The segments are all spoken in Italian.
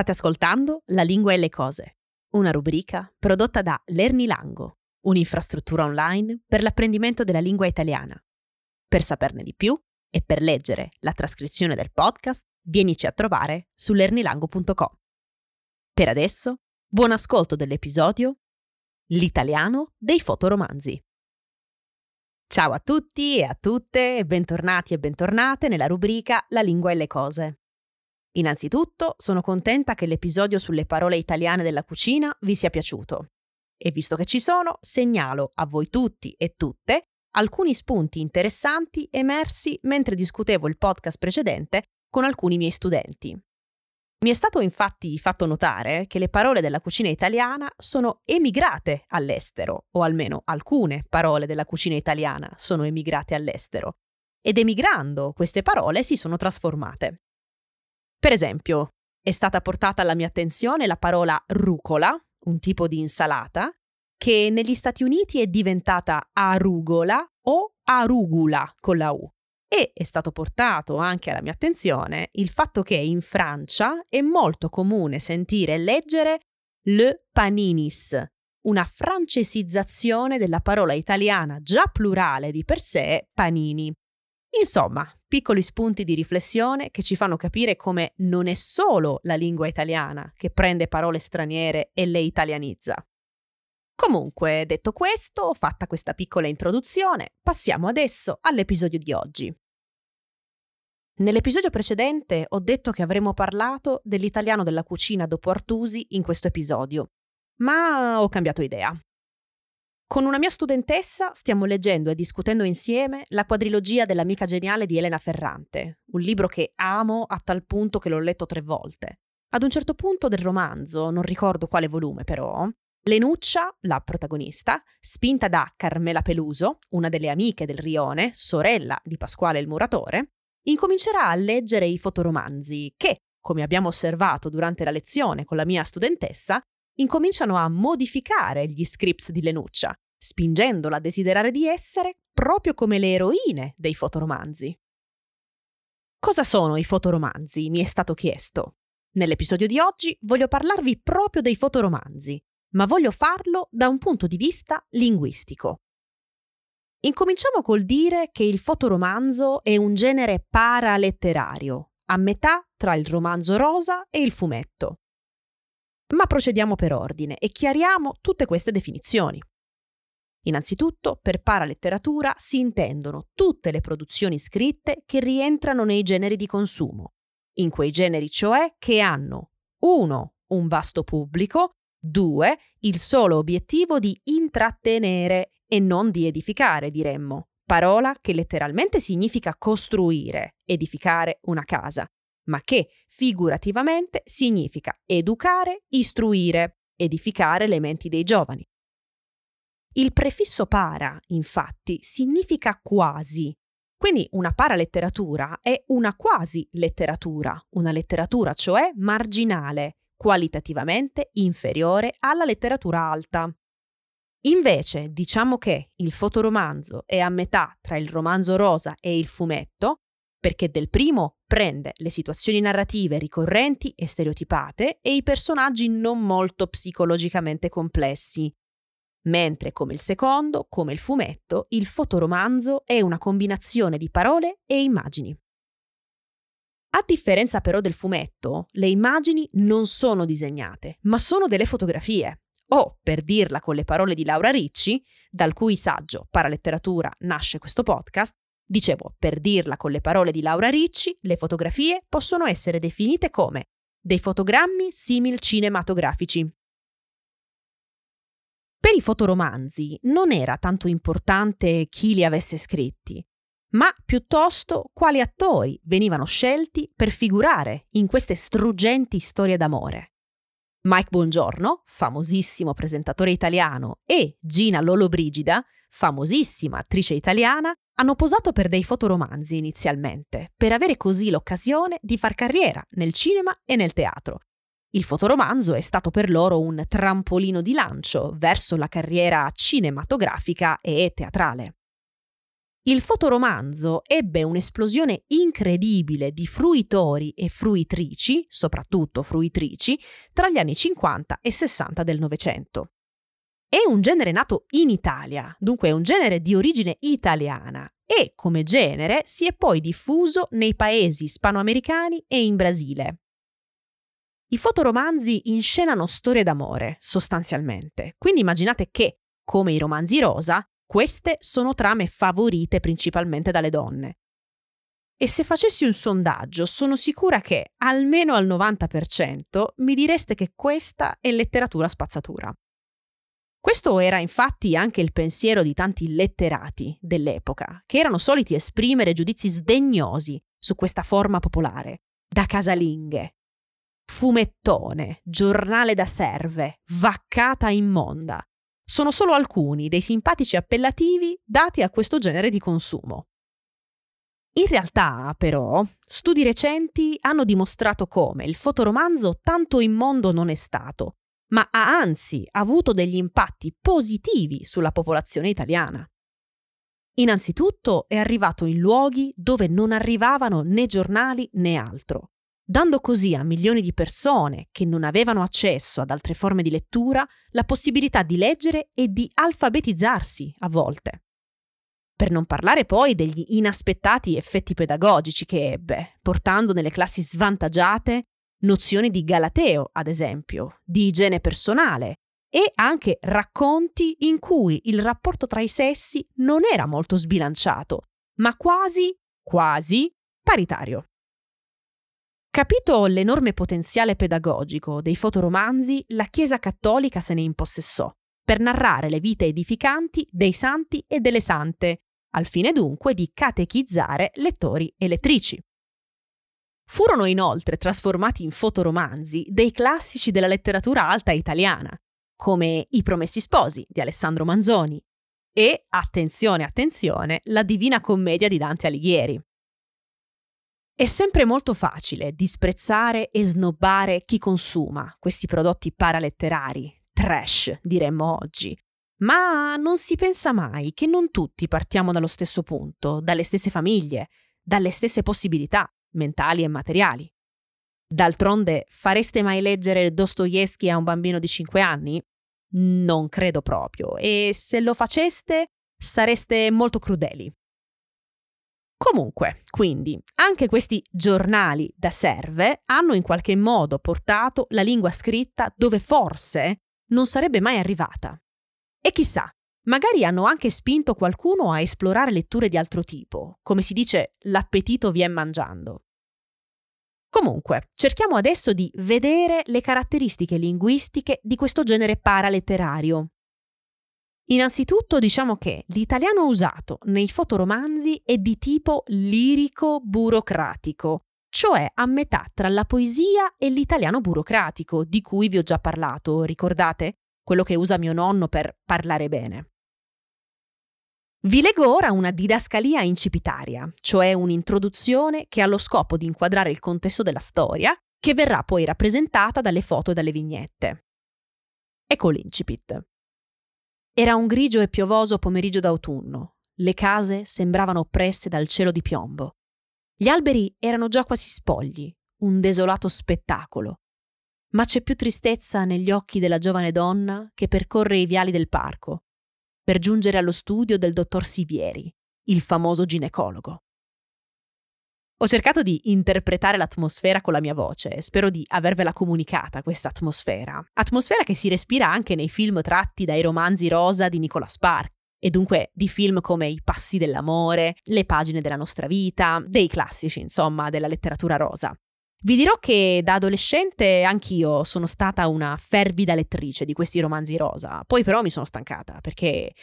State ascoltando La lingua e le cose, una rubrica prodotta da Lernilango, un'infrastruttura online per l'apprendimento della lingua italiana. Per saperne di più e per leggere la trascrizione del podcast, vienici a trovare su lernilango.com. Per adesso, buon ascolto dell'episodio L'italiano dei fotoromanzi. Ciao a tutti e a tutte bentornati e bentornate nella rubrica La lingua e le cose. Innanzitutto sono contenta che l'episodio sulle parole italiane della cucina vi sia piaciuto. E visto che ci sono, segnalo a voi tutti e tutte alcuni spunti interessanti emersi mentre discutevo il podcast precedente con alcuni miei studenti. Mi è stato infatti fatto notare che le parole della cucina italiana sono emigrate all'estero, o almeno alcune parole della cucina italiana sono emigrate all'estero, ed emigrando queste parole si sono trasformate. Per esempio, è stata portata alla mia attenzione la parola rucola, un tipo di insalata, che negli Stati Uniti è diventata arugola o arugula con la U. E è stato portato anche alla mia attenzione il fatto che in Francia è molto comune sentire e leggere le paninis, una francesizzazione della parola italiana già plurale di per sé panini. Insomma, piccoli spunti di riflessione che ci fanno capire come non è solo la lingua italiana che prende parole straniere e le italianizza. Comunque, detto questo, fatta questa piccola introduzione, passiamo adesso all'episodio di oggi. Nell'episodio precedente ho detto che avremmo parlato dell'italiano della cucina dopo Artusi in questo episodio, ma ho cambiato idea. Con una mia studentessa stiamo leggendo e discutendo insieme la quadrilogia dell'amica geniale di Elena Ferrante, un libro che amo a tal punto che l'ho letto tre volte. Ad un certo punto del romanzo, non ricordo quale volume però, Lenuccia, la protagonista, spinta da Carmela Peluso, una delle amiche del Rione, sorella di Pasquale il muratore, incomincerà a leggere i fotoromanzi che, come abbiamo osservato durante la lezione con la mia studentessa, incominciano a modificare gli scripts di Lenuccia, spingendola a desiderare di essere proprio come le eroine dei fotoromanzi. Cosa sono i fotoromanzi? mi è stato chiesto. Nell'episodio di oggi voglio parlarvi proprio dei fotoromanzi, ma voglio farlo da un punto di vista linguistico. Incominciamo col dire che il fotoromanzo è un genere paraletterario, a metà tra il romanzo rosa e il fumetto. Ma procediamo per ordine e chiariamo tutte queste definizioni. Innanzitutto, per paraletteratura si intendono tutte le produzioni scritte che rientrano nei generi di consumo, in quei generi cioè che hanno 1. un vasto pubblico, 2. il solo obiettivo di intrattenere e non di edificare, diremmo, parola che letteralmente significa costruire, edificare una casa, ma che figurativamente significa educare, istruire, edificare le menti dei giovani. Il prefisso para, infatti, significa quasi. Quindi una paraletteratura è una quasi letteratura, una letteratura cioè marginale, qualitativamente inferiore alla letteratura alta. Invece diciamo che il fotoromanzo è a metà tra il romanzo rosa e il fumetto, perché del primo prende le situazioni narrative ricorrenti e stereotipate e i personaggi non molto psicologicamente complessi, mentre come il secondo, come il fumetto, il fotoromanzo è una combinazione di parole e immagini. A differenza però del fumetto, le immagini non sono disegnate, ma sono delle fotografie. O, per dirla con le parole di Laura Ricci, dal cui saggio Paraletteratura nasce questo podcast, Dicevo, per dirla con le parole di Laura Ricci, le fotografie possono essere definite come dei fotogrammi simil cinematografici. Per i fotoromanzi non era tanto importante chi li avesse scritti, ma piuttosto quali attori venivano scelti per figurare in queste struggenti storie d'amore. Mike Bongiorno, famosissimo presentatore italiano, e Gina Lollobrigida, famosissima attrice italiana, hanno posato per dei fotoromanzi inizialmente, per avere così l'occasione di far carriera nel cinema e nel teatro. Il fotoromanzo è stato per loro un trampolino di lancio verso la carriera cinematografica e teatrale. il fotoromanzo ebbe un'esplosione incredibile di fruitori e fruitrici, soprattutto fruitrici, tra gli anni 50 e 60 del Novecento. È un genere nato in Italia, dunque è un genere di origine italiana e come genere si è poi diffuso nei paesi ispanoamericani e in Brasile. I fotoromanzi inscenano storie d'amore, sostanzialmente, quindi immaginate che, come i romanzi rosa, queste sono trame favorite principalmente dalle donne. E se facessi un sondaggio, sono sicura che, almeno al 90%, mi direste che questa è letteratura spazzatura. Questo era infatti anche il pensiero di tanti letterati dell'epoca, che erano soliti esprimere giudizi sdegnosi su questa forma popolare, da casalinghe. Fumettone, giornale da serve, vaccata immonda. Sono solo alcuni dei simpatici appellativi dati a questo genere di consumo. In realtà, però, studi recenti hanno dimostrato come il fotoromanzo tanto immondo non è stato ma ha anzi avuto degli impatti positivi sulla popolazione italiana. Innanzitutto è arrivato in luoghi dove non arrivavano né giornali né altro, dando così a milioni di persone che non avevano accesso ad altre forme di lettura la possibilità di leggere e di alfabetizzarsi a volte. Per non parlare poi degli inaspettati effetti pedagogici che ebbe, portando nelle classi svantaggiate nozioni di galateo, ad esempio, di igiene personale e anche racconti in cui il rapporto tra i sessi non era molto sbilanciato, ma quasi, quasi paritario. Capito l'enorme potenziale pedagogico dei fotoromanzi, la Chiesa cattolica se ne impossessò per narrare le vite edificanti dei santi e delle sante, al fine dunque di catechizzare lettori e lettrici. Furono inoltre trasformati in fotoromanzi dei classici della letteratura alta italiana, come I Promessi Sposi di Alessandro Manzoni e, attenzione, attenzione, La Divina Commedia di Dante Alighieri. È sempre molto facile disprezzare e snobbare chi consuma questi prodotti paraletterari, trash diremmo oggi, ma non si pensa mai che non tutti partiamo dallo stesso punto, dalle stesse famiglie, dalle stesse possibilità mentali e materiali. D'altronde, fareste mai leggere Dostoevsky a un bambino di 5 anni? Non credo proprio, e se lo faceste sareste molto crudeli. Comunque, quindi, anche questi giornali da serve hanno in qualche modo portato la lingua scritta dove forse non sarebbe mai arrivata. E chissà, magari hanno anche spinto qualcuno a esplorare letture di altro tipo, come si dice l'appetito vien mangiando. Comunque, cerchiamo adesso di vedere le caratteristiche linguistiche di questo genere paraletterario. Innanzitutto diciamo che l'italiano usato nei fotoromanzi è di tipo lirico-burocratico, cioè a metà tra la poesia e l'italiano burocratico, di cui vi ho già parlato, ricordate? Quello che usa mio nonno per parlare bene. Vi leggo ora una didascalia incipitaria, cioè un'introduzione che ha lo scopo di inquadrare il contesto della storia, che verrà poi rappresentata dalle foto e dalle vignette. Ecco l'incipit. Era un grigio e piovoso pomeriggio d'autunno. Le case sembravano oppresse dal cielo di piombo. Gli alberi erano già quasi spogli, un desolato spettacolo. Ma c'è più tristezza negli occhi della giovane donna che percorre i viali del parco, per giungere allo studio del dottor Sivieri, il famoso ginecologo. Ho cercato di interpretare l'atmosfera con la mia voce spero di avervela comunicata questa atmosfera. Atmosfera che si respira anche nei film tratti dai romanzi rosa di Nicola Spark e dunque di film come I passi dell'amore, Le pagine della nostra vita, dei classici, insomma, della letteratura rosa. Vi dirò che da adolescente anch'io sono stata una fervida lettrice di questi romanzi rosa, poi però mi sono stancata perché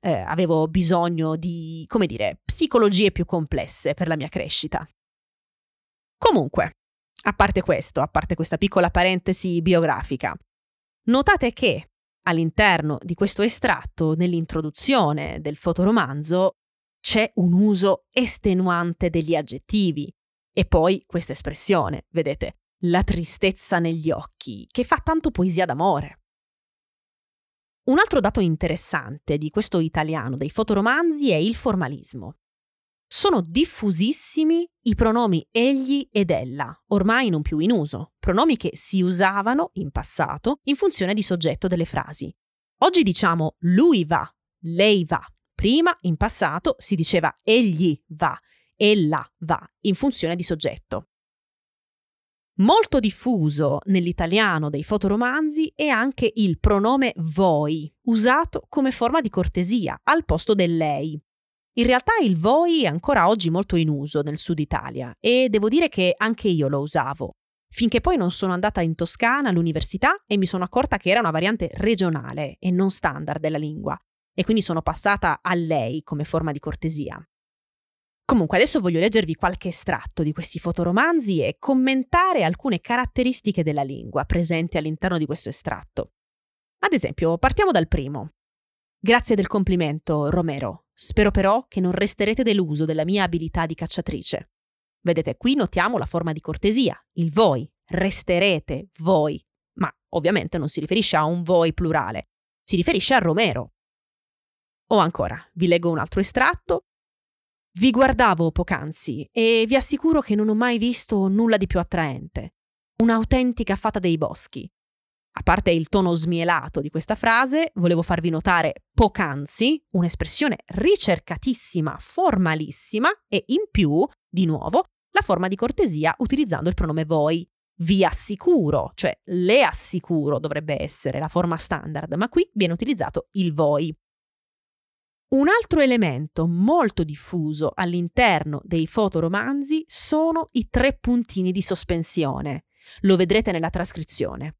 eh, avevo bisogno di, come dire, psicologie più complesse per la mia crescita. Comunque, a parte questo, a parte questa piccola parentesi biografica, notate che all'interno di questo estratto, nell'introduzione del fotoromanzo, c'è un uso estenuante degli aggettivi, e poi questa espressione, vedete, la tristezza negli occhi, che fa tanto poesia d'amore. Un altro dato interessante di questo italiano dei fotoromanzi è il formalismo. Sono diffusissimi i pronomi egli ed ella, ormai non più in uso, pronomi che si usavano in passato in funzione di soggetto delle frasi. Oggi diciamo lui va, lei va. Prima, in passato, si diceva egli va, ella va, in funzione di soggetto. Molto diffuso nell'italiano dei fotoromanzi è anche il pronome voi, usato come forma di cortesia al posto del lei. In realtà il voi è ancora oggi molto in uso nel sud Italia e devo dire che anche io lo usavo, finché poi non sono andata in Toscana all'università e mi sono accorta che era una variante regionale e non standard della lingua, e quindi sono passata a lei come forma di cortesia. Comunque adesso voglio leggervi qualche estratto di questi fotoromanzi e commentare alcune caratteristiche della lingua presenti all'interno di questo estratto. Ad esempio, partiamo dal primo. Grazie del complimento, Romero. Spero però che non resterete deluso della mia abilità di cacciatrice. Vedete, qui notiamo la forma di cortesia, il voi. Resterete voi. Ma ovviamente non si riferisce a un voi plurale, si riferisce a Romero. O ancora, vi leggo un altro estratto vi guardavo poc'anzi e vi assicuro che non ho mai visto nulla di più attraente. Un'autentica fata dei boschi. A parte il tono smielato di questa frase, volevo farvi notare poc'anzi, un'espressione ricercatissima, formalissima e in più, di nuovo, la forma di cortesia utilizzando il pronome voi. Vi assicuro, cioè le assicuro dovrebbe essere la forma standard, ma qui viene utilizzato il voi. Un altro elemento molto diffuso all'interno dei fotoromanzi sono i tre puntini di sospensione. Lo vedrete nella trascrizione.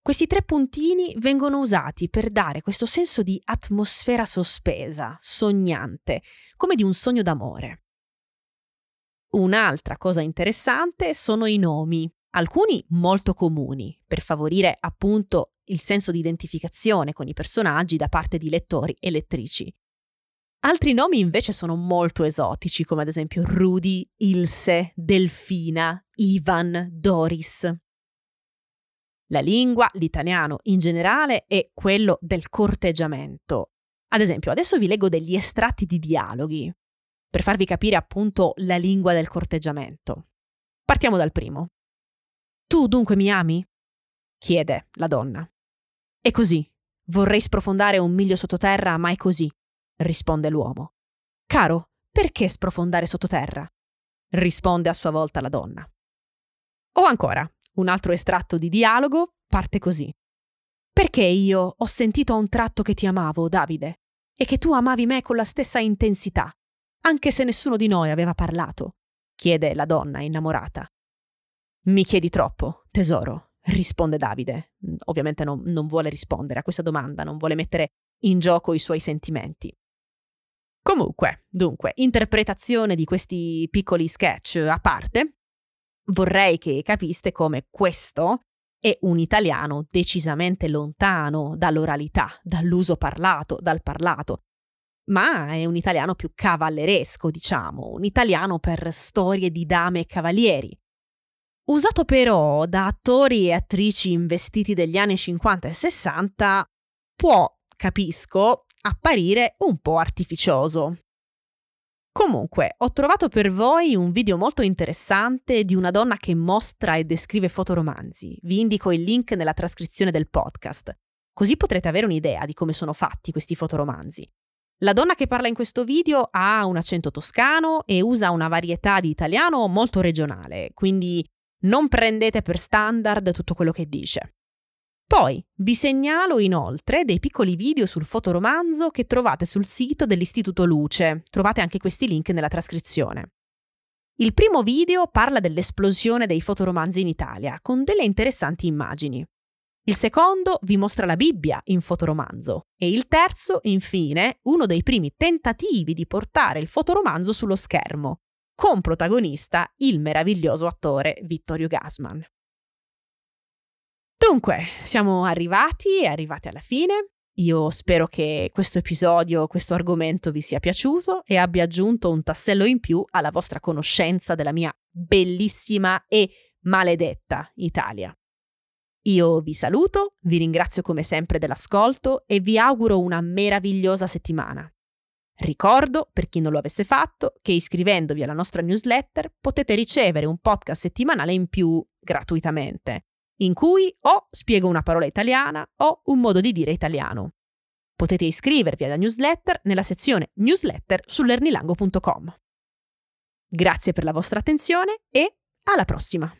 Questi tre puntini vengono usati per dare questo senso di atmosfera sospesa, sognante, come di un sogno d'amore. Un'altra cosa interessante sono i nomi, alcuni molto comuni, per favorire appunto il senso di identificazione con i personaggi da parte di lettori e lettrici. Altri nomi invece sono molto esotici, come ad esempio Rudy, Ilse, Delfina, Ivan, Doris. La lingua, l'italiano in generale, è quello del corteggiamento. Ad esempio, adesso vi leggo degli estratti di dialoghi, per farvi capire appunto la lingua del corteggiamento. Partiamo dal primo. Tu dunque mi ami? chiede la donna. E così. Vorrei sprofondare un miglio sottoterra, ma è così, risponde l'uomo. Caro, perché sprofondare sottoterra? risponde a sua volta la donna. O ancora, un altro estratto di dialogo parte così. Perché io ho sentito a un tratto che ti amavo, Davide, e che tu amavi me con la stessa intensità, anche se nessuno di noi aveva parlato? chiede la donna innamorata. Mi chiedi troppo, tesoro, risponde Davide. Mm, ovviamente non, non vuole rispondere a questa domanda, non vuole mettere in gioco i suoi sentimenti. Comunque, dunque, interpretazione di questi piccoli sketch a parte, vorrei che capiste come questo è un italiano decisamente lontano dall'oralità, dall'uso parlato, dal parlato, ma è un italiano più cavalleresco, diciamo, un italiano per storie di dame e cavalieri, Usato però da attori e attrici investiti degli anni 50 e 60, può, capisco, apparire un po' artificioso. Comunque, ho trovato per voi un video molto interessante di una donna che mostra e descrive fotoromanzi. Vi indico il link nella trascrizione del podcast, così potrete avere un'idea di come sono fatti questi fotoromanzi. La donna che parla in questo video ha un accento toscano e usa una varietà di italiano molto regionale, quindi non prendete per standard tutto quello che dice. Poi vi segnalo inoltre dei piccoli video sul fotoromanzo che trovate sul sito dell'Istituto Luce. Trovate anche questi link nella trascrizione. Il primo video parla dell'esplosione dei fotoromanzi in Italia, con delle interessanti immagini. Il secondo vi mostra la Bibbia in fotoromanzo e il terzo, infine, uno dei primi tentativi di portare il fotoromanzo sullo schermo, con protagonista il meraviglioso attore Vittorio Gassman. Dunque, siamo arrivati, arrivati alla fine. Io spero che questo episodio, questo argomento vi sia piaciuto e abbia aggiunto un tassello in più alla vostra conoscenza della mia bellissima e maledetta Italia. Io vi saluto, vi ringrazio come sempre dell'ascolto e vi auguro una meravigliosa settimana. Ricordo, per chi non lo avesse fatto, che iscrivendovi alla nostra newsletter potete ricevere un podcast settimanale in più gratuitamente, in cui o spiego una parola italiana o un modo di dire italiano. Potete iscrivervi alla newsletter nella sezione newsletter su lernilango.com. Grazie per la vostra attenzione e alla prossima!